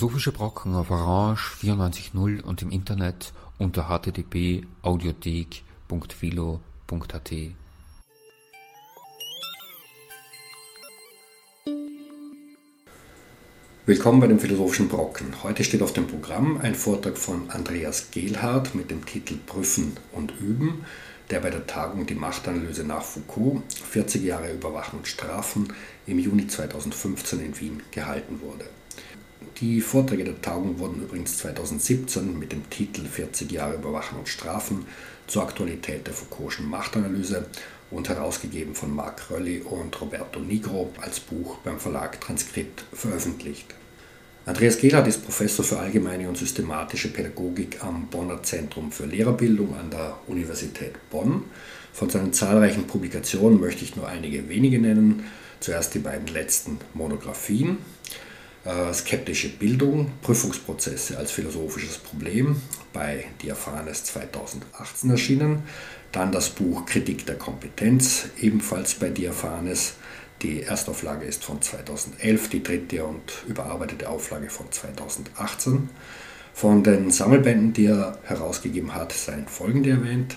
Philosophische Brocken auf Orange 94.0 und im Internet unter http audiothek.philo.at. Willkommen bei dem Philosophischen Brocken. Heute steht auf dem Programm ein Vortrag von Andreas Gehlhardt mit dem Titel Prüfen und Üben, der bei der Tagung Die Machtanalyse nach Foucault 40 Jahre Überwachen und Strafen im Juni 2015 in Wien gehalten wurde. Die Vorträge der Tagung wurden übrigens 2017 mit dem Titel 40 Jahre Überwachen und Strafen zur Aktualität der Foucault'schen Machtanalyse und herausgegeben von Marc Rölli und Roberto Nigro als Buch beim Verlag Transkript veröffentlicht. Andreas Gehlhardt ist Professor für allgemeine und systematische Pädagogik am Bonner Zentrum für Lehrerbildung an der Universität Bonn. Von seinen zahlreichen Publikationen möchte ich nur einige wenige nennen. Zuerst die beiden letzten Monographien. Äh, skeptische Bildung, Prüfungsprozesse als philosophisches Problem bei Diaphanes 2018 erschienen. Dann das Buch Kritik der Kompetenz, ebenfalls bei Diaphanes. Die Erstauflage ist von 2011, die dritte und überarbeitete Auflage von 2018. Von den Sammelbänden, die er herausgegeben hat, seien folgende erwähnt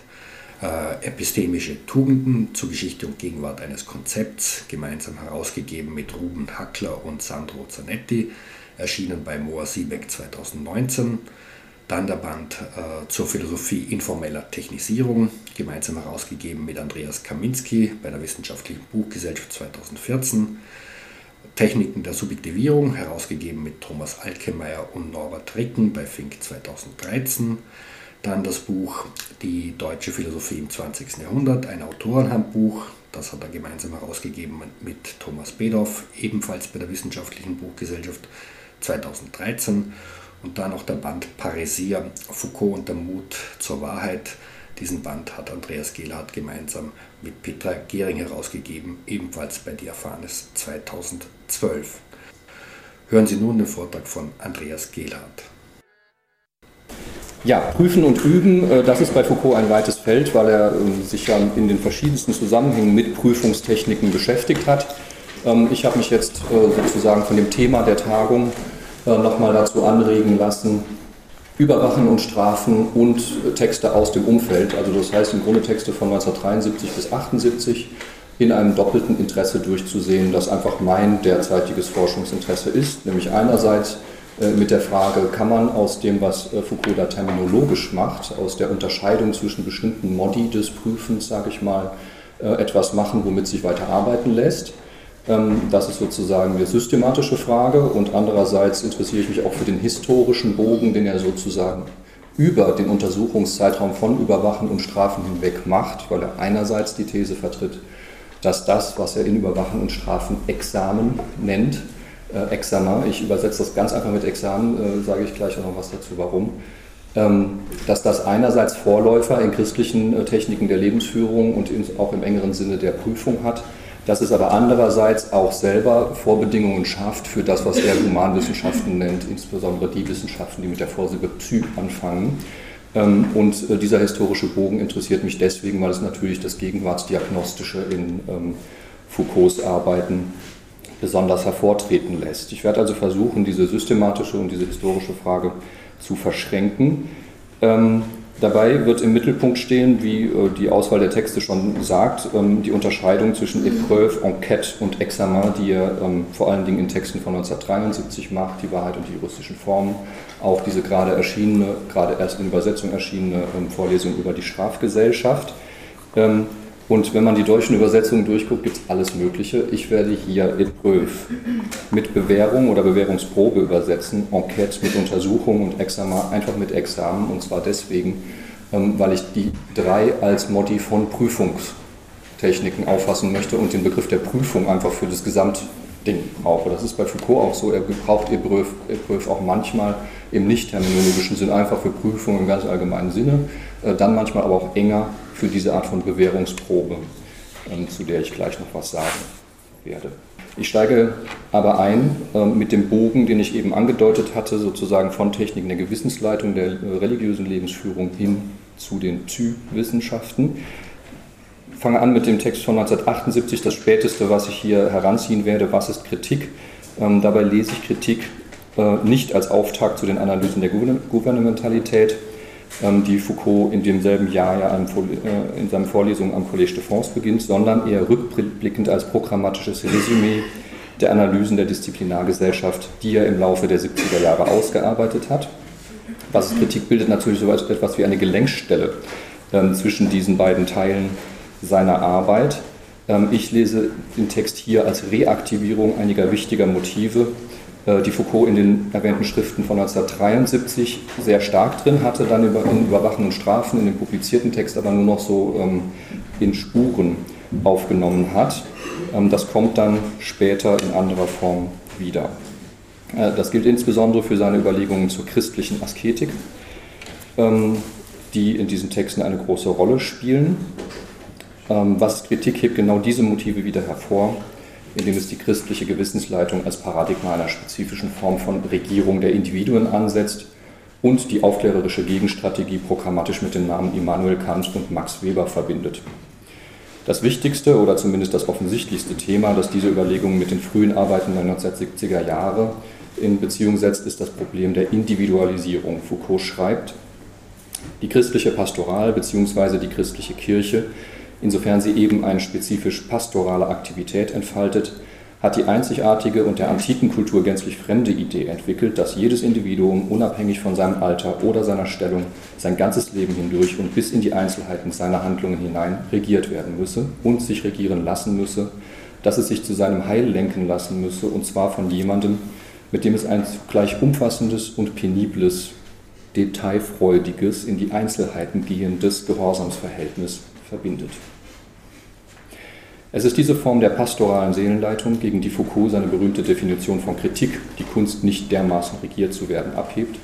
äh, epistemische Tugenden zur Geschichte und Gegenwart eines Konzepts, gemeinsam herausgegeben mit Ruben Hackler und Sandro Zanetti, erschienen bei Moa Siebeck 2019. Dann der Band äh, zur Philosophie informeller Technisierung, gemeinsam herausgegeben mit Andreas Kaminski bei der Wissenschaftlichen Buchgesellschaft 2014. Techniken der Subjektivierung, herausgegeben mit Thomas Alkemeyer und Norbert Ricken bei Fink 2013. Dann das Buch Die deutsche Philosophie im 20. Jahrhundert, ein Autorenhandbuch. Das hat er gemeinsam herausgegeben mit Thomas Bedoff, ebenfalls bei der Wissenschaftlichen Buchgesellschaft 2013. Und dann noch der Band Parisia, Foucault und der Mut zur Wahrheit. Diesen Band hat Andreas Gehlhardt gemeinsam mit Petra Gehring herausgegeben, ebenfalls bei Diaphanes 2012. Hören Sie nun den Vortrag von Andreas Gehlhardt. Ja, prüfen und üben, äh, das ist bei Foucault ein weites Feld, weil er ähm, sich ja in den verschiedensten Zusammenhängen mit Prüfungstechniken beschäftigt hat. Ähm, ich habe mich jetzt äh, sozusagen von dem Thema der Tagung äh, nochmal dazu anregen lassen, Überwachen und Strafen und Texte aus dem Umfeld, also das heißt im Grunde Texte von 1973 bis 1978, in einem doppelten Interesse durchzusehen, das einfach mein derzeitiges Forschungsinteresse ist, nämlich einerseits mit der Frage, kann man aus dem, was äh, Foucault da terminologisch macht, aus der Unterscheidung zwischen bestimmten Modi des Prüfens, sage ich mal, äh, etwas machen, womit sich weiter arbeiten lässt. Ähm, das ist sozusagen eine systematische Frage und andererseits interessiere ich mich auch für den historischen Bogen, den er sozusagen über den Untersuchungszeitraum von Überwachen und Strafen hinweg macht, weil er einerseits die These vertritt, dass das, was er in Überwachen und Strafen Examen nennt, äh, Examen. Ich übersetze das ganz einfach mit Examen, äh, sage ich gleich auch noch was dazu, warum. Ähm, dass das einerseits Vorläufer in christlichen äh, Techniken der Lebensführung und in, auch im engeren Sinne der Prüfung hat, dass es aber andererseits auch selber Vorbedingungen schafft für das, was er Humanwissenschaften nennt, insbesondere die Wissenschaften, die mit der Vorsilbe Psy anfangen. Ähm, und äh, dieser historische Bogen interessiert mich deswegen, weil es natürlich das Gegenwartsdiagnostische in ähm, Foucaults Arbeiten besonders hervortreten lässt. Ich werde also versuchen, diese systematische und diese historische Frage zu verschränken. Ähm, dabei wird im Mittelpunkt stehen, wie äh, die Auswahl der Texte schon sagt, ähm, die Unterscheidung zwischen Épreuve, Enquête und Examen, die er ähm, vor allen Dingen in Texten von 1973 macht, die Wahrheit und die juristischen Formen, auch diese gerade erschienene, gerade erst in Übersetzung erschienene ähm, Vorlesung über die Strafgesellschaft. Und wenn man die deutschen Übersetzungen durchguckt, gibt es alles Mögliche. Ich werde hier Épreuve mit Bewährung oder Bewährungsprobe übersetzen, Enquête mit Untersuchung und Examen einfach mit Examen. Und zwar deswegen, ähm, weil ich die drei als Modi von Prüfungstechniken auffassen möchte und den Begriff der Prüfung einfach für das Gesamtding brauche. Das ist bei Foucault auch so. Er gebraucht Épreuve, Épreuve auch manchmal im nicht terminologischen Sinn einfach für Prüfung im ganz allgemeinen Sinne, äh, dann manchmal aber auch enger für diese Art von Bewährungsprobe, ähm, zu der ich gleich noch was sagen werde. Ich steige aber ein äh, mit dem Bogen, den ich eben angedeutet hatte, sozusagen von Techniken der Gewissensleitung, der äh, religiösen Lebensführung hin zu den Psy-Wissenschaften. Fange an mit dem Text von 1978, das späteste, was ich hier heranziehen werde, was ist Kritik. Ähm, dabei lese ich Kritik nicht als Auftakt zu den Analysen der Gouvernementalität, ähm, die Foucault in demselben Jahr ja äh, in seinen Vorlesungen am Collège de France beginnt, sondern eher rückblickend als programmatisches Resümee der Analysen der Disziplinargesellschaft, die er im Laufe der 70er Jahre ausgearbeitet hat. Basiskritik bildet natürlich so etwas wie eine Gelenkstelle ähm, zwischen diesen beiden Teilen seiner Arbeit. Ähm, ich lese den Text hier als Reaktivierung einiger wichtiger Motive, äh, die Foucault in den erwähnten Schriften von 1973 sehr stark drin hatte, dann in Überwachen und Strafen, in dem publizierten Text aber nur noch so ähm, in Spuren aufgenommen hat. Ähm, das kommt dann später in anderer Form wieder. Äh, das gilt insbesondere für seine Überlegungen zur christlichen Asketik, die in diesen Texten eine große Rolle spielen. Was Kritik hebt genau diese Motive wieder hervor indem es die christliche Gewissensleitung als Paradigma einer spezifischen Form von Regierung der Individuen ansetzt und die aufklärerische Gegenstrategie programmatisch mit den Namen Immanuel Kant und Max Weber verbindet. Das wichtigste oder zumindest das offensichtlichste Thema, das diese Überlegungen mit den frühen Arbeiten der 1970er Jahre in Beziehung setzt, ist das Problem der Individualisierung. Foucault schreibt, die christliche Pastoral bzw. die christliche Kirche insofern sie eben eine spezifisch pastorale Aktivität entfaltet, hat die einzigartige und der antiken Kultur gänzlich fremde Idee entwickelt, dass jedes Individuum unabhängig von seinem Alter oder seiner Stellung sein ganzes Leben hindurch und bis in die Einzelheiten seiner Handlungen hinein regiert werden müsse und sich regieren lassen müsse, dass es sich zu seinem Heil lenken lassen müsse und zwar von jemandem, mit dem es ein zugleich umfassendes und penibles, detailfreudiges, in die Einzelheiten gehendes Gehorsamsverhältnis verbindet. Es ist diese Form der pastoralen Seelenleitung, gegen die Foucault seine berühmte Definition von Kritik, die Kunst nicht dermaßen regiert zu werden, abhebt.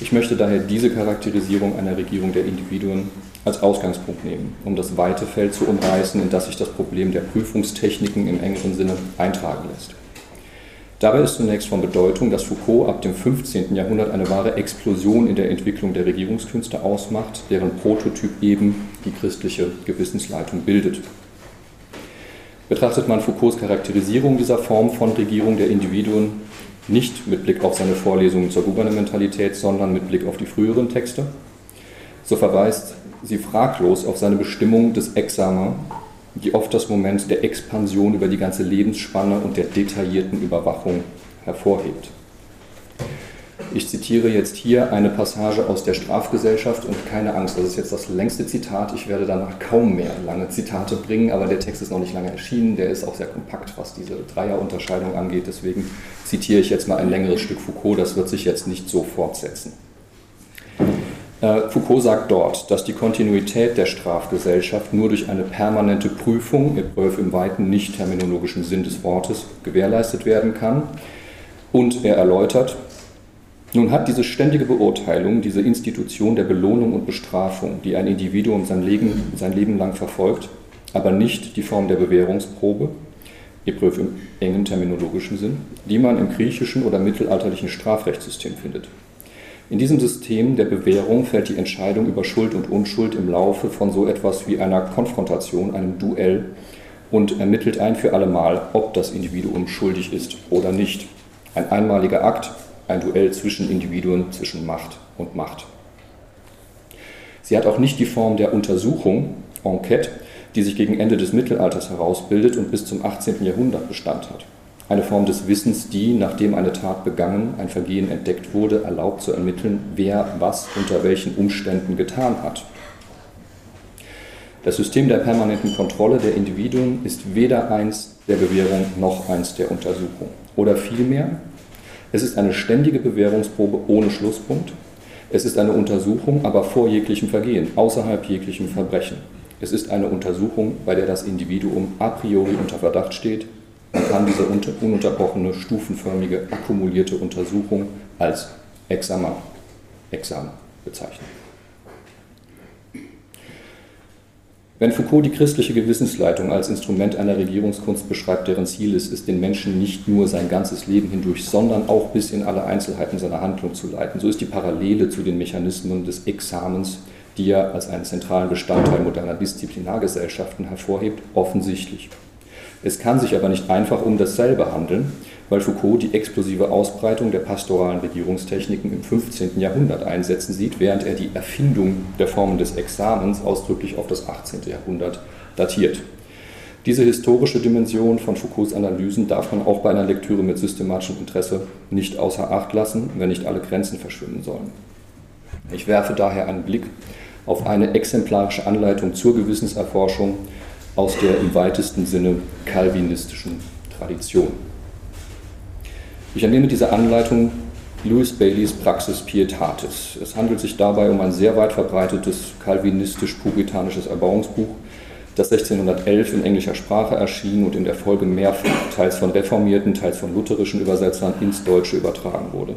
Ich möchte daher diese Charakterisierung einer Regierung der Individuen als Ausgangspunkt nehmen, um das weite Feld zu umreißen, in das sich das Problem der Prüfungstechniken im engeren Sinne eintragen lässt. Dabei ist zunächst von Bedeutung, dass Foucault ab dem 15. Jahrhundert eine wahre Explosion in der Entwicklung der Regierungskünste ausmacht, deren Prototyp eben die christliche Gewissensleitung bildet. Betrachtet man Foucaults Charakterisierung dieser Form von Regierung der Individuen nicht mit Blick auf seine Vorlesungen zur Gouvernementalität, sondern mit Blick auf die früheren Texte, so verweist sie fraglos auf seine Bestimmung des Examen, die oft das Moment der Expansion über die ganze Lebensspanne und der detaillierten Überwachung hervorhebt. Ich zitiere jetzt hier eine Passage aus der Strafgesellschaft und keine Angst, das ist jetzt das längste Zitat. Ich werde danach kaum mehr lange Zitate bringen, aber der Text ist noch nicht lange erschienen. Der ist auch sehr kompakt, was diese Dreierunterscheidung angeht. Deswegen zitiere ich jetzt mal ein längeres Stück Foucault. Das wird sich jetzt nicht so fortsetzen. Äh, Foucault sagt dort, dass die Kontinuität der Strafgesellschaft nur durch eine permanente Prüfung, im weiten nicht terminologischen Sinn des Wortes, gewährleistet werden kann. Und er erläutert, nun hat diese ständige Beurteilung, diese Institution der Belohnung und Bestrafung, die ein Individuum sein Leben, sein Leben lang verfolgt, aber nicht die Form der Bewährungsprobe, Epreuve im engen terminologischen Sinn, die man im griechischen oder mittelalterlichen Strafrechtssystem findet. In diesem System der Bewährung fällt die Entscheidung über Schuld und Unschuld im Laufe von so etwas wie einer Konfrontation, einem Duell und ermittelt ein für allemal, ob das Individuum schuldig ist oder nicht. Ein einmaliger Akt, ein Duell zwischen Individuen, zwischen Macht und Macht. Sie hat auch nicht die Form der Untersuchung, Enquete, die sich gegen Ende des Mittelalters herausbildet und bis zum 18. Jahrhundert Bestand hat. Eine Form des Wissens, die, nachdem eine Tat begangen, ein Vergehen entdeckt wurde, erlaubt zu ermitteln, wer was unter welchen Umständen getan hat. Das System der permanenten Kontrolle der Individuen ist weder eins der Bewährung noch eins der Untersuchung. Oder vielmehr, es ist eine ständige Bewährungsprobe ohne Schlusspunkt. Es ist eine Untersuchung, aber vor jeglichem Vergehen, außerhalb jeglichem Verbrechen. Es ist eine Untersuchung, bei der das Individuum a priori unter Verdacht steht. Man kann diese ununterbrochene, stufenförmige, akkumulierte Untersuchung als Examen, Examen bezeichnen. Wenn Foucault die christliche Gewissensleitung als Instrument einer Regierungskunst beschreibt, deren Ziel es ist, den Menschen nicht nur sein ganzes Leben hindurch, sondern auch bis in alle Einzelheiten seiner Handlung zu leiten, so ist die Parallele zu den Mechanismen des Examens, die er als einen zentralen Bestandteil moderner Disziplinargesellschaften hervorhebt, offensichtlich. Es kann sich aber nicht einfach um dasselbe handeln, weil Foucault die explosive Ausbreitung der pastoralen Regierungstechniken im 15. Jahrhundert einsetzen sieht, während er die Erfindung der Formen des Examens ausdrücklich auf das 18. Jahrhundert datiert. Diese historische Dimension von Foucaults Analysen darf man auch bei einer Lektüre mit systematischem Interesse nicht außer Acht lassen, wenn nicht alle Grenzen verschwimmen sollen. Ich werfe daher einen Blick auf eine exemplarische Anleitung zur Gewissenserforschung aus der im weitesten Sinne calvinistischen Tradition. Ich entnehme dieser Anleitung Louis Baileys Praxis Pietatis. Es handelt sich dabei um ein sehr weit verbreitetes calvinistisch-puritanisches Erbauungsbuch, das 1611 in englischer Sprache erschien und in der Folge mehrfach, teils von reformierten, teils von lutherischen Übersetzern ins Deutsche übertragen wurde.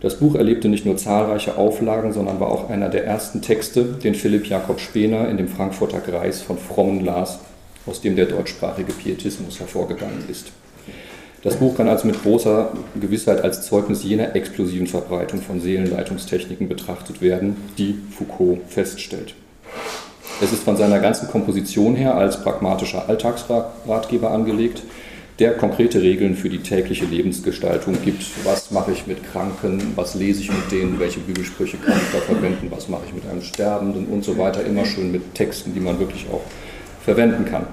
Das Buch erlebte nicht nur zahlreiche Auflagen, sondern war auch einer der ersten Texte, den Philipp Jakob Spener in dem Frankfurter Kreis von Frommen las, aus dem der deutschsprachige Pietismus hervorgegangen ist. Das Buch kann also mit großer Gewissheit als Zeugnis jener explosiven Verbreitung von Seelenleitungstechniken betrachtet werden, die Foucault feststellt. Es ist von seiner ganzen Komposition her als pragmatischer Alltagsratgeber angelegt, der konkrete Regeln für die tägliche Lebensgestaltung gibt. Was mache ich mit Kranken, was lese ich mit denen, welche Bibelsprüche kann ich da verwenden, was mache ich mit einem Sterbenden und so weiter. Immer schön mit Texten, die man wirklich auch verwenden kann.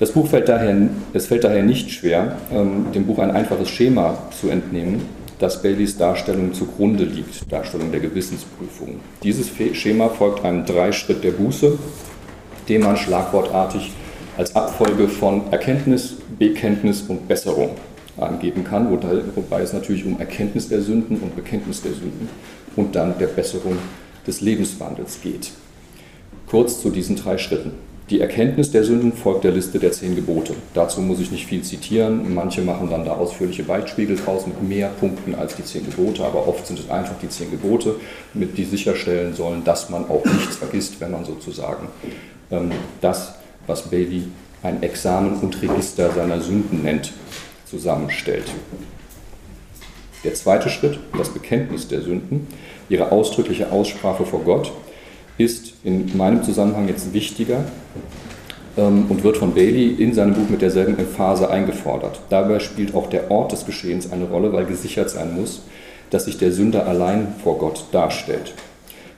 Das Buch fällt daher, es fällt daher nicht schwer, ähm, dem Buch ein einfaches Schema zu entnehmen, das Baileys Darstellung zugrunde liegt, Darstellung der Gewissensprüfung. Dieses Schema folgt einem Dreischritt der Buße, den man schlagwortartig als Abfolge von Erkenntnis, Bekenntnis und Besserung angeben kann, wobei es natürlich um Erkenntnis der Sünden und Bekenntnis der Sünden und dann der Besserung des Lebenswandels geht. Kurz zu diesen drei Schritten. Die Erkenntnis der Sünden folgt der Liste der zehn Gebote. Dazu muss ich nicht viel zitieren. Manche machen dann da ausführliche Beispiegel draus mit mehr Punkten als die zehn Gebote, aber oft sind es einfach die zehn Gebote, mit die sicherstellen sollen, dass man auch nichts vergisst, wenn man sozusagen ähm, das, was Bailey ein Examen und Register seiner Sünden nennt, zusammenstellt. Der zweite Schritt, das Bekenntnis der Sünden, ihre ausdrückliche Aussprache vor Gott, ist in meinem Zusammenhang jetzt wichtiger ähm, und wird von Bailey in seinem Buch mit derselben Phase eingefordert. Dabei spielt auch der Ort des Geschehens eine Rolle, weil gesichert sein muss, dass sich der Sünder allein vor Gott darstellt.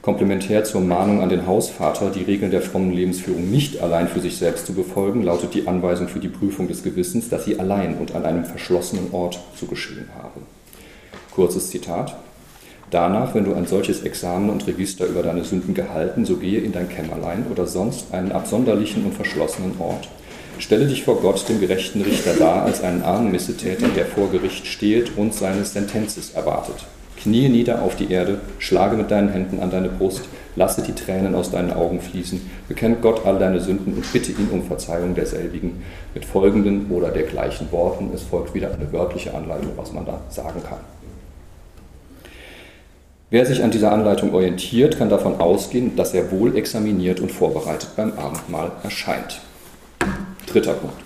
Komplementär zur Mahnung an den Hausvater, die Regeln der frommen Lebensführung nicht allein für sich selbst zu befolgen, lautet die Anweisung für die Prüfung des Gewissens, dass sie allein und an einem verschlossenen Ort zu geschehen habe. Kurzes Zitat. Danach, wenn du ein solches Examen und Register über deine Sünden gehalten, so gehe in dein Kämmerlein oder sonst einen absonderlichen und verschlossenen Ort. Stelle dich vor Gott, dem gerechten Richter, dar als einen armen Missetäter, der vor Gericht steht und seines Sentenzes erwartet. Knie nieder auf die Erde, schlage mit deinen Händen an deine Brust, lasse die Tränen aus deinen Augen fließen, bekenne Gott all deine Sünden und bitte ihn um Verzeihung derselbigen mit folgenden oder dergleichen Worten. Es folgt wieder eine wörtliche Anleitung, was man da sagen kann. Wer sich an dieser Anleitung orientiert, kann davon ausgehen, dass er wohl examiniert und vorbereitet beim Abendmahl erscheint. Dritter Punkt.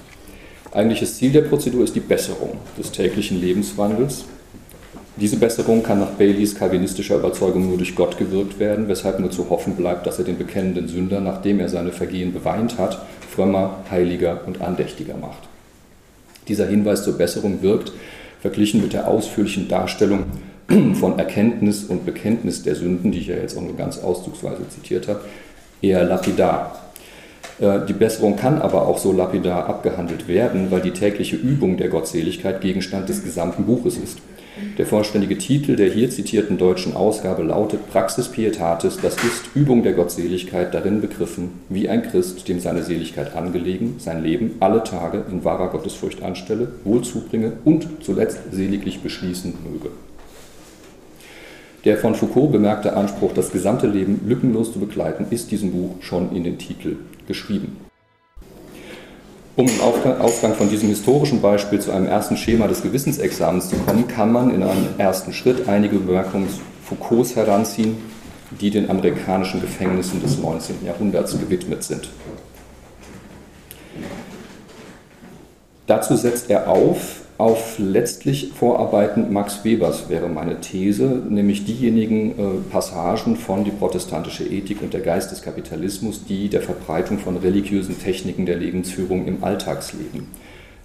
Eigentliches Ziel der Prozedur ist die Besserung des täglichen Lebenswandels. Diese Besserung kann nach Baileys kalvinistischer Überzeugung nur durch Gott gewirkt werden, weshalb nur zu hoffen bleibt, dass er den bekennenden Sünder, nachdem er seine Vergehen beweint hat, frömmer, heiliger und andächtiger macht. Dieser Hinweis zur Besserung wirkt, verglichen mit der ausführlichen Darstellung von Erkenntnis und Bekenntnis der Sünden, die ich ja jetzt auch nur ganz auszugsweise zitiert habe, eher lapidar. Äh, die Besserung kann aber auch so lapidar abgehandelt werden, weil die tägliche Übung der Gottseligkeit Gegenstand des gesamten Buches ist. Der vollständige Titel der hier zitierten deutschen Ausgabe lautet Praxis Pietatis, das ist Übung der Gottseligkeit darin begriffen, wie ein Christ, dem seine Seligkeit angelegen, sein Leben alle Tage in wahrer Gottesfurcht anstelle, wohl zubringe und zuletzt seliglich beschließen möge. Der von Foucault bemerkte Anspruch, das gesamte Leben lückenlos zu begleiten, ist diesem Buch schon in den Titel geschrieben. Um im Ausgang von diesem historischen Beispiel zu einem ersten Schema des Gewissensexamens zu kommen, kann man in einem ersten Schritt einige Bemerkungen Foucaults heranziehen, die den amerikanischen Gefängnissen des 19. Jahrhunderts gewidmet sind. Dazu setzt er auf, auf letztlich Vorarbeiten Max Webers wäre meine These, nämlich diejenigen äh, Passagen von die protestantische Ethik und der Geist des Kapitalismus, die der Verbreitung von religiösen Techniken der Lebensführung im Alltagsleben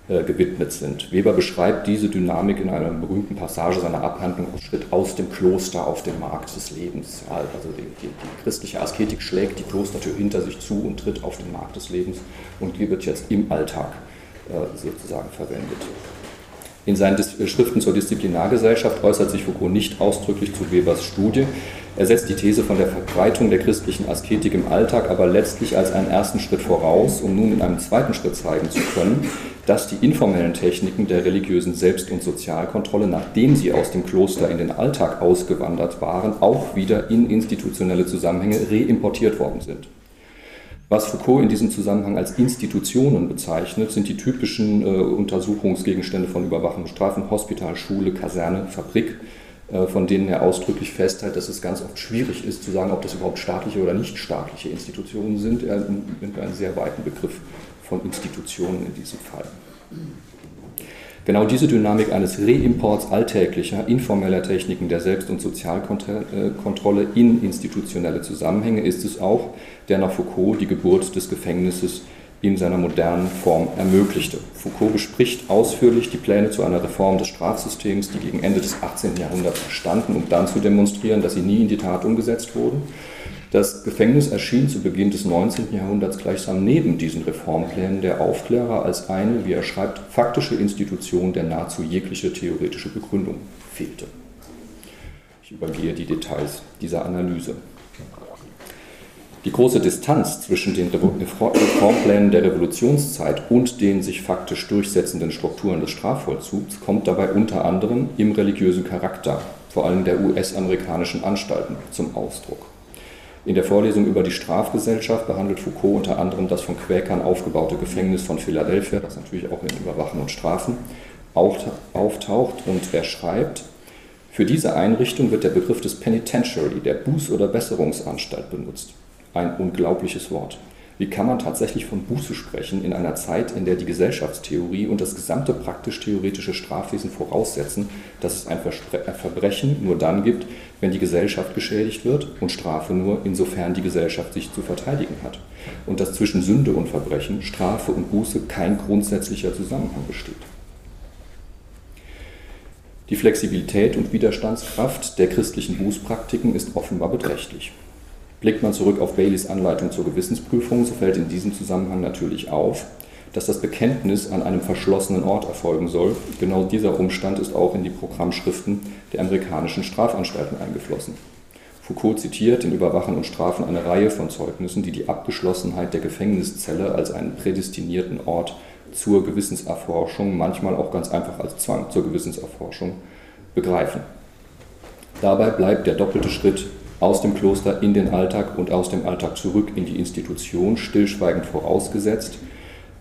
äh, gewidmet sind. Weber beschreibt diese Dynamik in einer berühmten Passage seiner Abhandlung Schritt aus dem Kloster auf den Markt des Lebens. Also die, die, die, christliche Asketik schlägt die Klostertür hinter sich zu und tritt auf den Markt des Lebens und die wird jetzt im Alltag äh, sozusagen verwendet. In seinen äh, Schriften zur Disziplinargesellschaft äußert sich Foucault nicht ausdrücklich zu Webers Studie. Er setzt die These von der Verbreitung der christlichen Asketik im Alltag aber letztlich als einen ersten Schritt voraus, um nun in einem zweiten Schritt zeigen zu können, dass die informellen Techniken der religiösen Selbst- und Sozialkontrolle, nachdem sie aus dem Kloster in den Alltag ausgewandert waren, auch wieder in institutionelle Zusammenhänge reimportiert worden sind. Was Foucault in diesem Zusammenhang als Institutionen bezeichnet, sind die typischen äh, Untersuchungsgegenstände von Überwachungsstrafen, Hospital, Schule, Kaserne, Fabrik, äh, von denen er ausdrücklich festhält, dass es ganz oft schwierig ist zu sagen, ob das überhaupt staatliche oder nicht staatliche Institutionen sind. Er nimmt einen sehr weiten Begriff von Institutionen in diesem Fall. Genau diese Dynamik eines Reimports alltäglicher, informeller Techniken der Selbst- und Sozialkontrolle in institutionelle Zusammenhänge ist es auch, der nach Foucault die Geburt des Gefängnisses in seiner modernen Form ermöglichte. Foucault bespricht ausführlich die Pläne zu einer Reform des Strafsystems, die gegen Ende des 18. Jahrhunderts entstanden, um dann zu demonstrieren, dass sie nie in die Tat umgesetzt wurden. Das Gefängnis erschien zu Beginn des 19. Jahrhunderts gleichsam neben diesen Reformplänen der Aufklärer als eine, wie er schreibt, faktische Institution, der nahezu jegliche theoretische Begründung fehlte. Ich übergehe die Details dieser Analyse. Die große Distanz zwischen den Reformplänen der Revolutionszeit und den sich faktisch durchsetzenden Strukturen des Strafvollzugs kommt dabei unter anderem im religiösen Charakter, vor allem der US-amerikanischen Anstalten, zum Ausdruck. In der Vorlesung über die Strafgesellschaft behandelt Foucault unter anderem das von Quäkern aufgebaute Gefängnis von Philadelphia, das natürlich auch in Überwachen und Strafen auftaucht und er schreibt, für diese Einrichtung wird der Begriff des Penitentiary, der Buß- oder Besserungsanstalt benutzt. Ein unglaubliches Wort. Wie kann man tatsächlich von Buße sprechen in einer Zeit, in der die Gesellschaftstheorie und das gesamte praktisch-theoretische Strafwesen voraussetzen, dass es ein Verbrechen nur dann gibt, wenn die Gesellschaft geschädigt wird und Strafe nur, insofern die Gesellschaft sich zu verteidigen hat. Und dass zwischen Sünde und Verbrechen, Strafe und Buße kein grundsätzlicher Zusammenhang besteht. Die Flexibilität und Widerstandskraft der christlichen Bußpraktiken ist offenbar beträchtlich. Blickt man zurück auf Baileys Anleitung zur Gewissensprüfung, so fällt in diesem Zusammenhang natürlich auf, dass das Bekenntnis an einem verschlossenen Ort erfolgen soll. Genau dieser Umstand ist auch in die Programmschriften der amerikanischen Strafanstalten eingeflossen. Foucault zitiert in Überwachen und Strafen eine Reihe von Zeugnissen, die die Abgeschlossenheit der Gefängniszelle als einen prädestinierten Ort zur Gewissenserforschung, manchmal auch ganz einfach als Zwang zur Gewissenserforschung, begreifen. Dabei bleibt der doppelte Schritt aus dem Kloster in den Alltag und aus dem Alltag zurück in die Institution stillschweigend vorausgesetzt.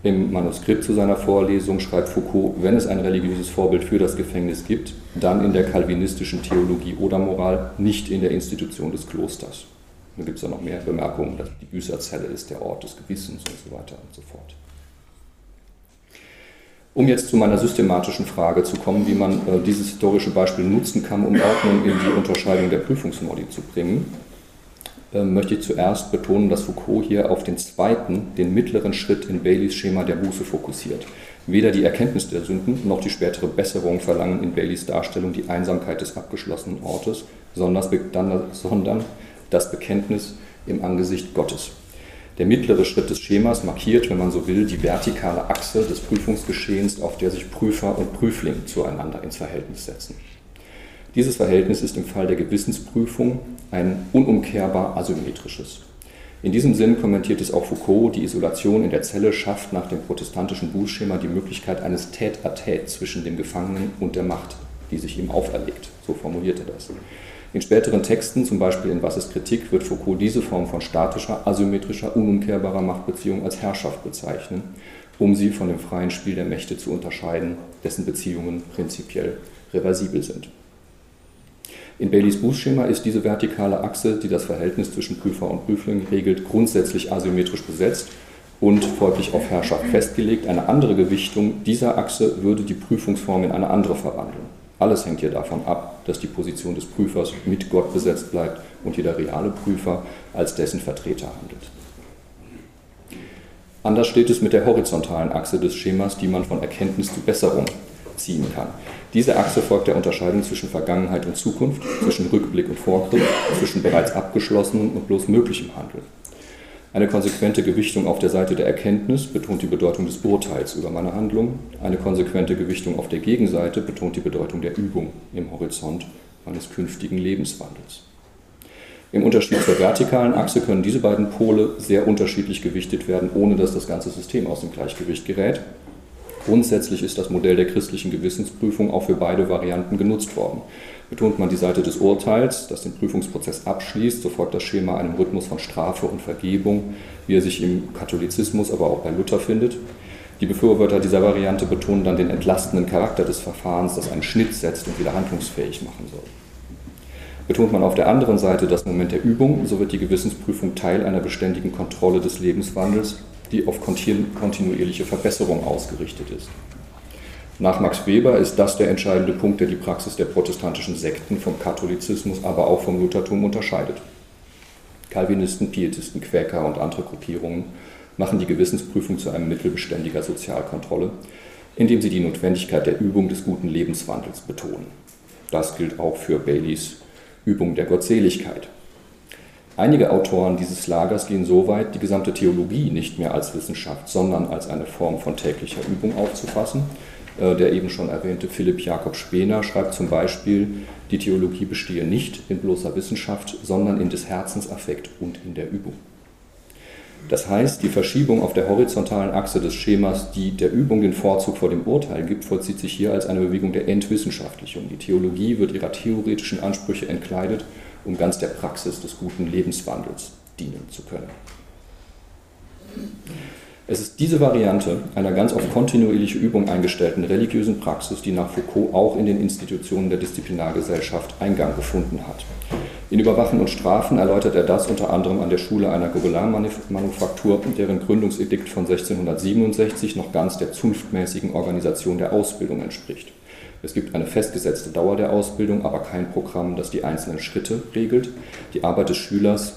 Im Manuskript zu seiner Vorlesung schreibt Foucault, wenn es ein religiöses Vorbild für das Gefängnis gibt, dann in der kalvinistischen Theologie oder Moral, nicht in der Institution des Klosters. Da gibt es ja noch mehr Bemerkungen, dass die Büßerzelle ist der Ort des Gewissens und so weiter und so fort. Um jetzt zu meiner systematischen Frage zu kommen, wie man äh, dieses historische Beispiel nutzen kann, um Ordnung in die Unterscheidung der Prüfungsmodi zu bringen, äh, möchte ich zuerst betonen, dass Foucault hier auf den zweiten, den mittleren Schritt in Baileys Schema der Buße fokussiert. Weder die Erkenntnis der Sünden noch die spätere Besserung verlangen in Baileys Darstellung die Einsamkeit des abgeschlossenen Ortes, sondern das Bekenntnis im Angesicht Gottes. Der mittlere Schritt des Schemas markiert, wenn man so will, die vertikale Achse des Prüfungsgeschehens, auf der sich Prüfer und Prüfling zueinander ins Verhältnis setzen. Dieses Verhältnis ist im Fall der Gewissensprüfung ein unumkehrbar asymmetrisches. In diesem Sinn kommentiert es auch Foucault, die Isolation in der Zelle schafft nach dem protestantischen Bußschema die Möglichkeit eines Tête-à-Tête zwischen dem Gefangenen und der Macht, die sich ihm auferlegt. So formuliert er das. In späteren Texten, zum Beispiel in Was ist Kritik, wird Foucault diese Form von statischer, asymmetrischer, unumkehrbarer Machtbeziehung als Herrschaft bezeichnen, um sie von dem freien Spiel der Mächte zu unterscheiden, dessen Beziehungen prinzipiell reversibel sind. In Baileys Bußschema ist diese vertikale Achse, die das Verhältnis zwischen Prüfer und Prüfling regelt, grundsätzlich asymmetrisch besetzt und folglich auf Herrschaft festgelegt. Eine andere Gewichtung dieser Achse würde die Prüfungsform in eine andere verwandeln. Alles hängt hier davon ab, dass die Position des Prüfers mit Gott besetzt bleibt und jeder reale Prüfer als dessen Vertreter handelt. Anders steht es mit der horizontalen Achse des Schemas, die man von Erkenntnis zu Besserung ziehen kann. Diese Achse folgt der Unterscheidung zwischen Vergangenheit und Zukunft, zwischen Rückblick und Vorgriff, zwischen bereits abgeschlossenem und bloß möglichem Handeln. Eine konsequente Gewichtung auf der Seite der Erkenntnis betont die Bedeutung des Urteils über meine Handlung. Eine konsequente Gewichtung auf der Gegenseite betont die Bedeutung der Übung im Horizont meines künftigen Lebenswandels. Im Unterschied zur vertikalen Achse können diese beiden Pole sehr unterschiedlich gewichtet werden, ohne dass das ganze System aus dem Gleichgewicht gerät. Grundsätzlich ist das Modell der christlichen Gewissensprüfung auch für beide Varianten genutzt worden. Betont man die Seite des Urteils, das den Prüfungsprozess abschließt, so folgt das Schema einem Rhythmus von Strafe und Vergebung, wie er sich im Katholizismus, aber auch bei Luther findet. Die Befürworter dieser Variante betonen dann den entlastenden Charakter des Verfahrens, das einen Schnitt setzt und wieder handlungsfähig machen soll. Betont man auf der anderen Seite das Moment der Übung, so wird die Gewissensprüfung Teil einer beständigen Kontrolle des Lebenswandels, die auf kontinuierliche Verbesserung ausgerichtet ist. Nach Max Weber ist das der entscheidende Punkt, der die Praxis der protestantischen Sekten vom Katholizismus, aber auch vom Luthertum unterscheidet. Calvinisten, Pietisten, Quäker und andere Gruppierungen machen die Gewissensprüfung zu einem Mittel beständiger Sozialkontrolle, indem sie die Notwendigkeit der Übung des guten Lebenswandels betonen. Das gilt auch für Baileys Übung der Gottseligkeit. Einige Autoren dieses Lagers gehen so weit, die gesamte Theologie nicht mehr als Wissenschaft, sondern als eine Form von täglicher Übung aufzufassen. Äh, der eben schon erwähnte Philipp Jakob Spener schreibt zum Beispiel, die Theologie bestehe nicht in bloßer Wissenschaft, sondern in des Herzens Affekt und in der Übung. Das heißt, die Verschiebung auf der horizontalen Achse des Schemas, die der Übung den Vorzug vor dem Urteil gibt, vollzieht sich hier als eine Bewegung der Entwissenschaftlichung. Die Theologie wird ihrer theoretischen Ansprüche entkleidet um ganz der Praxis des guten Lebenswandels dienen zu können. Es ist diese Variante einer ganz auf kontinuierliche Übung eingestellten religiösen Praxis, die nach Foucault auch in den Institutionen der Disziplinargesellschaft Eingang gefunden hat. In Überwachen und Strafen erläutert er das unter anderem an der Schule einer Gobelin-Manufaktur, deren Gründungsedikt von 1667 noch ganz der zunftmäßigen Organisation der Ausbildung entspricht. Es gibt eine festgesetzte Dauer der Ausbildung, aber kein Programm, das die einzelnen Schritte regelt. Die Arbeit des Schülers,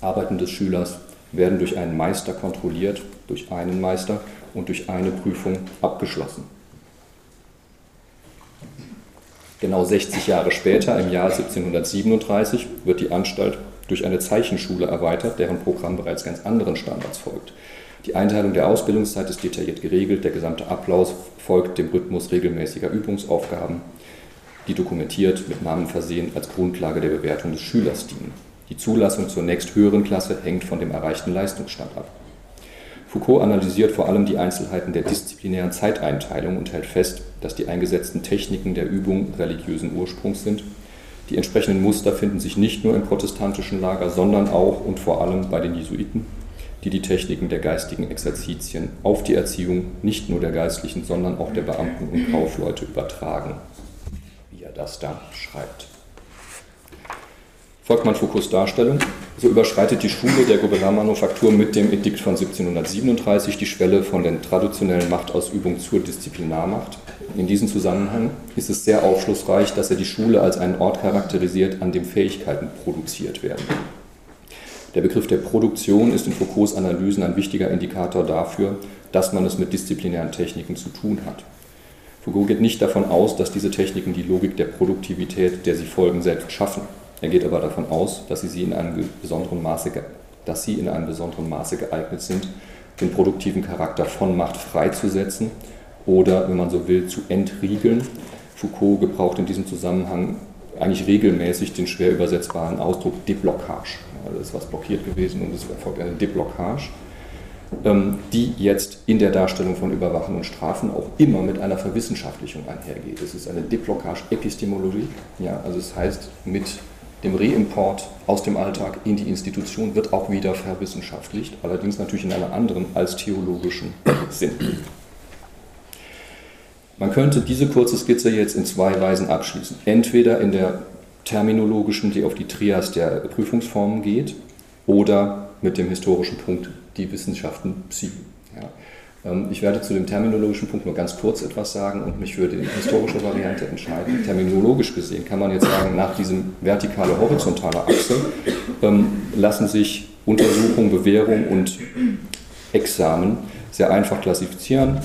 Arbeiten des Schülers werden durch einen Meister kontrolliert, durch einen Meister und durch eine Prüfung abgeschlossen. Genau 60 Jahre später, im Jahr 1737, wird die Anstalt durch eine Zeichenschule erweitert, deren Programm bereits ganz anderen Standards folgt. Die Einteilung der Ausbildungszeit ist detailliert geregelt, der gesamte Ablauf folgt dem Rhythmus regelmäßiger Übungsaufgaben, die dokumentiert mit Namen versehen als Grundlage der Bewertung des Schülers dienen. Die Zulassung zur nächsthöheren Klasse hängt von dem erreichten Leistungsstand ab. Foucault analysiert vor allem die Einzelheiten der disziplinären Zeiteinteilung und hält fest, dass die eingesetzten Techniken der Übung religiösen Ursprungs sind. Die entsprechenden Muster finden sich nicht nur im protestantischen Lager, sondern auch und vor allem bei den Jesuiten die die Techniken der geistigen Exerzitien auf die Erziehung nicht nur der Geistlichen, sondern auch der Beamten und Kaufleute übertragen, wie er das da schreibt. Folgt man Foucaults Darstellung, so überschreitet die Schule der Gobelin-Manufaktur mit dem Edikt von 1737 die Schwelle von der traditionellen Machtausübung zur Disziplinarmacht. In diesem Zusammenhang ist es sehr aufschlussreich, dass er die Schule als einen Ort charakterisiert, an dem Fähigkeiten produziert werden. Der Begriff der Produktion ist in Foucaults Analysen ein wichtiger Indikator dafür, dass man es mit disziplinären Techniken zu tun hat. Foucault geht nicht davon aus, dass diese Techniken die Logik der Produktivität, der sie folgen, selbst schaffen. Er geht aber davon aus, dass sie, in einem besonderen Maße, dass sie in einem besonderen Maße geeignet sind, den produktiven Charakter von Macht freizusetzen oder, wenn man so will, zu entriegeln. Foucault gebraucht in diesem Zusammenhang eigentlich regelmäßig den schwer übersetzbaren Ausdruck Deblockage also ist was blockiert gewesen und es erfolgt eine Deblockage, ähm, die jetzt in der Darstellung von Überwachen und Strafen auch immer mit einer Verwissenschaftlichung einhergeht. Es ist eine Deblockage Epistemologie, ja, also es heißt, mit dem Reimport aus dem Alltag in die Institution wird auch wieder verwissenschaftlicht, allerdings natürlich in einem anderen als theologischen Sinn. Man könnte diese kurze Skizze jetzt in zwei Weisen abschließen. Entweder in der terminologischen, die auf die Trias der Prüfungsformen geht, oder mit dem historischen Punkt die Wissenschaften Psi. Ja. Ähm, ich werde zu dem terminologischen Punkt nur ganz kurz etwas sagen und mich für die historische Variante entscheiden. Terminologisch gesehen kann man jetzt sagen, nach diesem vertikale-horizontale Achse ähm, lassen sich Untersuchung, Bewährung und Examen sehr einfach klassifizieren.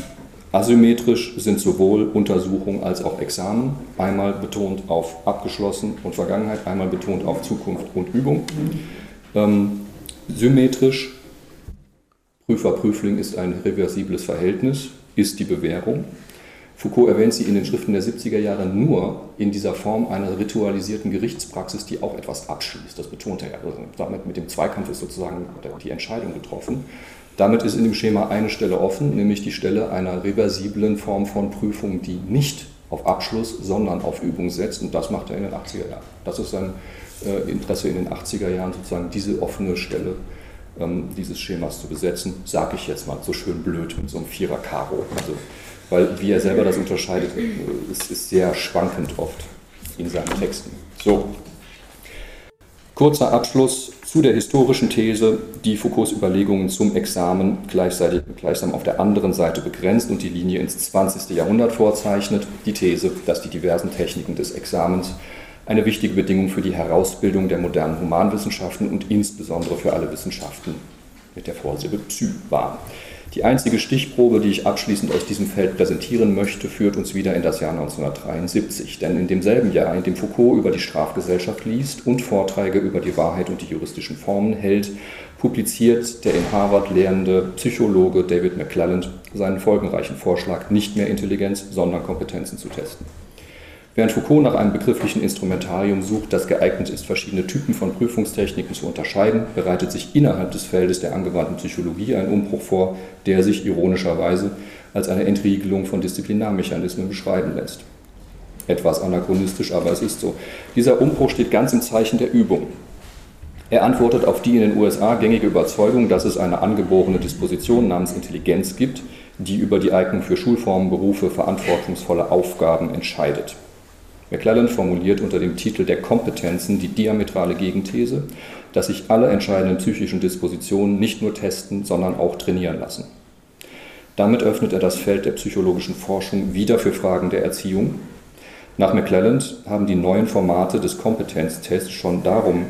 Asymmetrisch sind sowohl Untersuchung als auch Examen, einmal betont auf abgeschlossen und Vergangenheit, einmal betont auf Zukunft und Übung. Ähm, symmetrisch, Prüfer-Prüfling ist ein reversibles Verhältnis, ist die Bewährung. Foucault erwähnt sie in den Schriften der 70er Jahre nur in dieser Form einer ritualisierten Gerichtspraxis, die auch etwas abschließt. Das betont er. Also damit mit dem Zweikampf ist sozusagen die Entscheidung getroffen. Damit ist in dem Schema eine Stelle offen, nämlich die Stelle einer reversiblen Form von Prüfung, die nicht auf Abschluss, sondern auf Übung setzt. Und das macht er in den 80er Jahren. Das ist sein äh, Interesse in den 80er Jahren, sozusagen diese offene Stelle ähm, dieses Schemas zu besetzen, sage ich jetzt mal so schön blöd mit so einem Vierer-Karo. Also, weil wie er selber das unterscheidet, äh, ist, ist sehr schwankend oft in seinen Texten. So, kurzer Abschluss zu der historischen These, die Foucaults Überlegungen zum Examen gleichzeitig, gleichsam auf der anderen Seite begrenzt und die Linie ins 20. Jahrhundert vorzeichnet. Die These, dass die diversen Techniken des Examens eine wichtige Bedingung für die Herausbildung der modernen Humanwissenschaften und insbesondere für alle Wissenschaften mit der Vorsilbe Psy waren. Die einzige Stichprobe, die ich abschließend aus diesem Feld präsentieren möchte, führt uns wieder in das Jahr 1973. Denn in demselben Jahr, in dem Foucault über die Strafgesellschaft liest und Vorträge über die Wahrheit und die juristischen Formen hält, publiziert der in Harvard lehrende Psychologe David McClelland seinen folgenreichen Vorschlag, nicht mehr Intelligenz, sondern Kompetenzen zu testen. Während Foucault nach einem begrifflichen Instrumentarium sucht, das geeignet ist, verschiedene Typen von Prüfungstechniken zu unterscheiden, bereitet sich innerhalb des Feldes der angewandten Psychologie ein Umbruch vor, der sich ironischerweise als eine Entriegelung von Disziplinarmechanismen beschreiben lässt. Etwas anachronistisch, aber es ist so. Dieser Umbruch steht ganz im Zeichen der Übung. Er antwortet auf die in den USA gängige Überzeugung, dass es eine angeborene Disposition namens Intelligenz gibt, die über die Eignung für Schulformen, Berufe, verantwortungsvolle Aufgaben entscheidet. McClellan formuliert unter dem Titel der Kompetenzen die diametrale Gegenthese, dass sich alle entscheidenden psychischen Dispositionen nicht nur testen, sondern auch trainieren lassen. Damit öffnet er das Feld der psychologischen Forschung wieder für Fragen der Erziehung. Nach McClellan haben die neuen Formate des Kompetenztests schon, darum,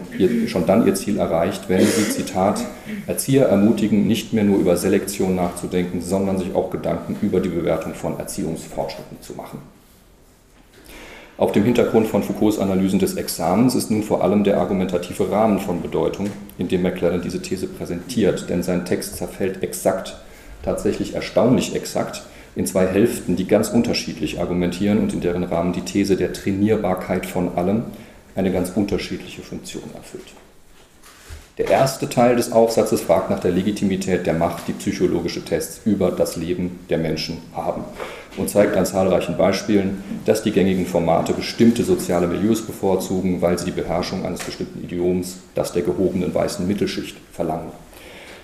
schon dann ihr Ziel erreicht, wenn sie, Zitat, Erzieher ermutigen, nicht mehr nur über Selektion nachzudenken, sondern sich auch Gedanken über die Bewertung von Erziehungsfortschritten zu machen. Auf dem Hintergrund von Foucaults Analysen des Examens ist nun vor allem der argumentative Rahmen von Bedeutung, in dem McLaren diese These präsentiert, denn sein Text zerfällt exakt, tatsächlich erstaunlich exakt, in zwei Hälften, die ganz unterschiedlich argumentieren und in deren Rahmen die These der Trainierbarkeit von allem eine ganz unterschiedliche Funktion erfüllt. Der erste Teil des Aufsatzes fragt nach der Legitimität der Macht, die psychologische Tests über das Leben der Menschen haben und zeigt an zahlreichen Beispielen, dass die gängigen Formate bestimmte soziale Milieus bevorzugen, weil sie die Beherrschung eines bestimmten Idioms, das der gehobenen weißen Mittelschicht, verlangen.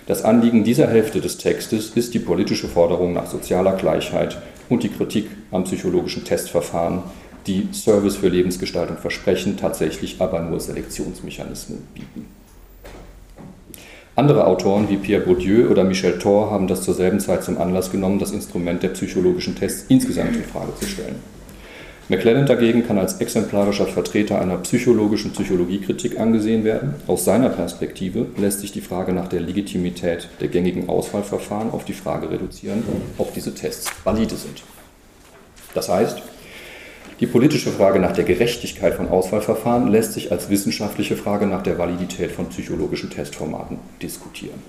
Das Anliegen dieser Hälfte des Textes ist die politische Forderung nach sozialer Gleichheit und die Kritik am psychologischen Testverfahren, die Service für Lebensgestaltung versprechen, tatsächlich aber nur Selektionsmechanismen bieten. Andere Autoren wie Pierre Bourdieu oder Michel Thor haben das zur selben Zeit zum Anlass genommen, das Instrument der psychologischen Tests insgesamt in Frage zu stellen. McLennan dagegen kann als exemplarischer Vertreter einer psychologischen Psychologiekritik angesehen werden. Aus seiner Perspektive lässt sich die Frage nach der Legitimität der gängigen Auswahlverfahren auf die Frage reduzieren, ob diese Tests valide sind. Das heißt, die politische Frage nach der Gerechtigkeit von Auswahlverfahren lässt sich als wissenschaftliche Frage nach der Validität von psychologischen Testformaten diskutieren.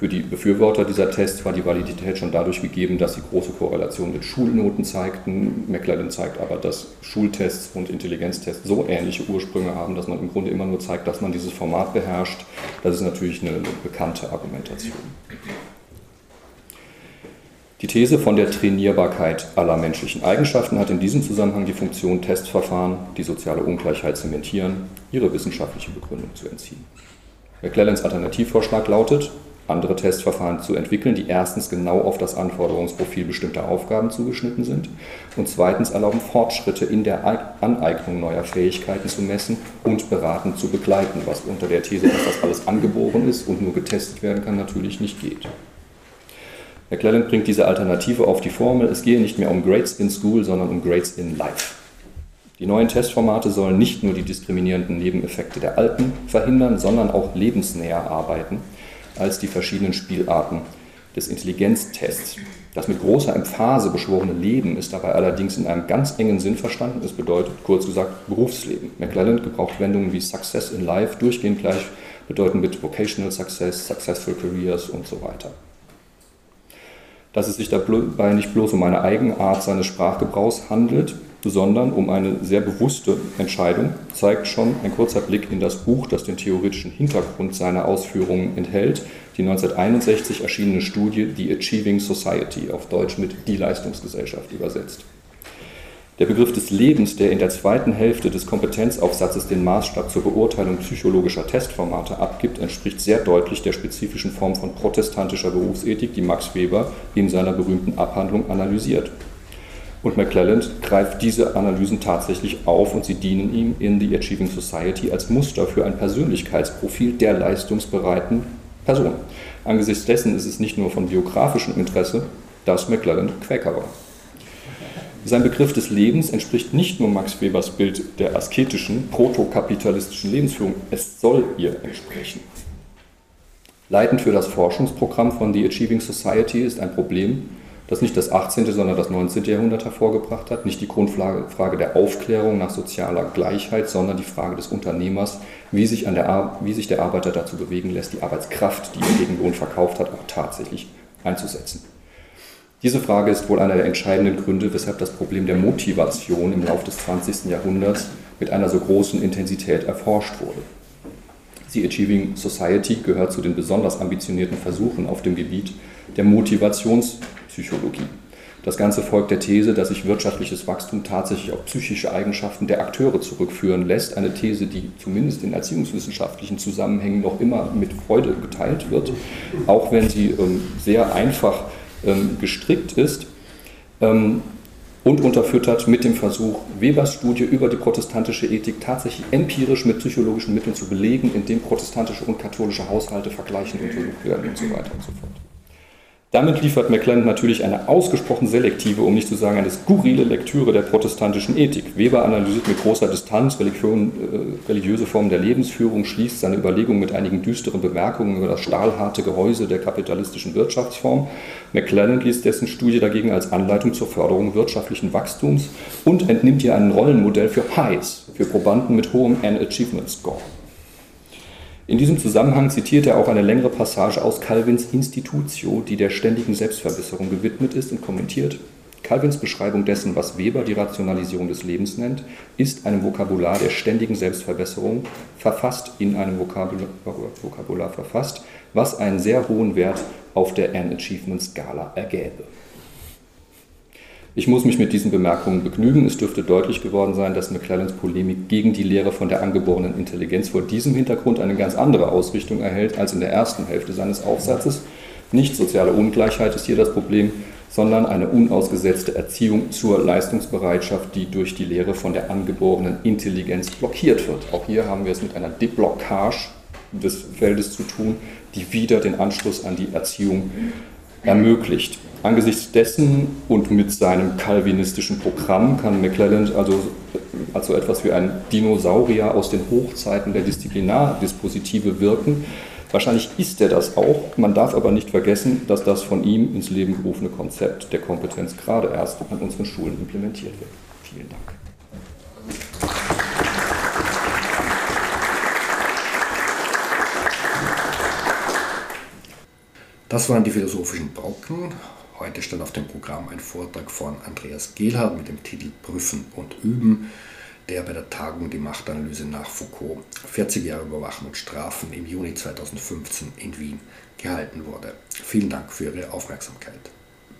Für die Befürworter dieser Tests war die Validität schon dadurch gegeben, dass sie große Korrelationen mit Schulnoten zeigten. McLaren zeigt aber, dass Schultests und Intelligenztests so ähnliche Ursprünge haben, dass man im Grunde immer nur zeigt, dass man dieses Format beherrscht. Das ist natürlich eine, bekannte Argumentation. Die These von der Trainierbarkeit aller menschlichen Eigenschaften hat in diesem Zusammenhang die Funktion, Testverfahren, die soziale Ungleichheit zementieren, ihre wissenschaftliche Begründung zu entziehen. McClellans Alternativvorschlag lautet, andere Testverfahren zu entwickeln, die erstens genau auf das Anforderungsprofil bestimmter Aufgaben zugeschnitten sind und zweitens erlauben, Fortschritte in der Aneignung neuer Fähigkeiten zu messen und beratend zu begleiten, was unter der These, dass das alles angeboren ist und nur getestet werden kann, natürlich nicht geht. McClellan bringt diese Alternative auf die Formel, es gehe nicht mehr um Grades in School, sondern um Grades in Life. Die neuen Testformate sollen nicht nur die diskriminierenden Nebeneffekte der alten verhindern, sondern auch lebensnäher arbeiten, als die verschiedenen Spielarten des Intelligenztests. Das mit großer Emphase beschworene Leben ist dabei allerdings in einem ganz engen Sinn verstanden. Es bedeutet, kurz gesagt, Berufsleben. McClelland gebraucht Wendungen wie Success in Life durchgehend gleich bedeuten mit Vocational Success, Successful Careers und so weiter. Dass es sich dabei nicht bloß um eine Eigenart seines Sprachgebrauchs handelt, sondern um eine sehr bewusste Entscheidung, zeigt schon ein kurzer Blick in das Buch, das den theoretischen Hintergrund seiner Ausführungen enthält, die 1961 erschienene Studie The Achieving Society, auf Deutsch mit Die Leistungsgesellschaft übersetzt. Der Begriff des Lebens, der in der zweiten Hälfte des Kompetenzaufsatzes den Maßstab zur Beurteilung psychologischer Testformate abgibt, entspricht sehr deutlich der spezifischen Form von protestantischer Berufsethik, die Max Weber in seiner berühmten Abhandlung analysiert. Und McClelland greift diese Analysen tatsächlich auf und sie dienen ihm in The Achieving Society als Muster für ein Persönlichkeitsprofil der leistungsbereiten Person. Angesichts dessen ist es nicht nur von biografischem Interesse, dass McClelland Quäker war. Sein Begriff des Lebens entspricht nicht nur Max Webers Bild der asketischen, protokapitalistischen Lebensführung, es soll ihr entsprechen. Leitend für das Forschungsprogramm von The Achieving Society ist ein Problem, das nicht das 18., sondern das 19. Jahrhundert hervorgebracht hat, nicht die Grundfrage der Aufklärung nach sozialer Gleichheit, sondern die Frage des Unternehmers, wie sich, der, wie sich der Arbeiter dazu bewegen lässt, die Arbeitskraft, die er gegen Lohn verkauft hat, auch tatsächlich einzusetzen. Diese Frage ist wohl einer der entscheidenden Gründe, weshalb das Problem der Motivation im Laufe des 20. Jahrhunderts mit einer so großen Intensität erforscht wurde. The Achieving Society gehört zu den besonders ambitionierten Versuchen auf dem Gebiet der Motivationspsychologie. Das Ganze folgt der These, dass sich wirtschaftliches Wachstum tatsächlich auf psychische Eigenschaften der Akteure zurückführen lässt. Eine These, die zumindest in erziehungswissenschaftlichen Zusammenhängen noch immer mit Freude geteilt wird, auch wenn sie ähm, sehr einfach ähm, gestrickt ist. Ähm, und unterfüttert mit dem Versuch, Webers Studie über die protestantische Ethik tatsächlich empirisch mit psychologischen Mitteln zu belegen, indem protestantische und katholische Haushalte vergleichend untersucht werden und so weiter und so fort. Damit liefert McClelland natürlich eine ausgesprochen selektive, um nicht zu sagen eine skurrile Lektüre der protestantischen Ethik. Weber analysiert mit großer Distanz Religion, äh, religiöse Formen der Lebensführung, schließt seine Überlegungen mit einigen düsteren Bemerkungen über das stahlharte Gehäuse der kapitalistischen Wirtschaftsform. McClelland liest dessen Studie dagegen als Anleitung zur Förderung wirtschaftlichen Wachstums und entnimmt ihr ein Rollenmodell für Highs, für Probanden mit hohem N-Achievement Score. In diesem Zusammenhang zitiert er auch eine längere Passage aus Calvins Institutio, die der ständigen Selbstverbesserung gewidmet ist und kommentiert, Calvins Beschreibung dessen, was Weber die Rationalisierung des Lebens nennt, ist einem Vokabular der ständigen Selbstverbesserung verfasst, in einem Vokabular, Vokabular verfasst, was einen sehr hohen Wert auf der N-Achievement-Skala ergäbe. Ich muss mich mit diesen Bemerkungen begnügen. Es dürfte deutlich geworden sein, dass McClellans Polemik gegen die Lehre von der angeborenen Intelligenz vor diesem Hintergrund eine ganz andere Ausrichtung erhält als in der ersten Hälfte seines Aufsatzes. Nicht soziale Ungleichheit ist hier das Problem, sondern eine unausgesetzte Erziehung zur Leistungsbereitschaft, die durch die Lehre von der angeborenen Intelligenz blockiert wird. Auch hier haben wir es mit einer Deblockage des Feldes zu tun, die wieder den Anschluss an die Erziehung ermöglicht. Angesichts dessen und mit seinem calvinistischen Programm kann McClelland also, also etwas wie ein Dinosaurier aus den Hochzeiten der Disziplinardispositive wirken. Wahrscheinlich ist er das auch. Man darf aber nicht vergessen, dass das von ihm ins Leben gerufene Konzept der Kompetenz gerade erst an unseren Schulen implementiert wird. Vielen Dank. Das waren die philosophischen Brocken. Heute stand auf dem Programm ein Vortrag von Andreas Gehlhardt mit dem Titel Prüfen und Üben, der bei der Tagung die Machtanalyse nach Foucault 40 Jahre Überwachen und Strafen im Juni 2015 in Wien gehalten wurde. Vielen Dank für Ihre Aufmerksamkeit.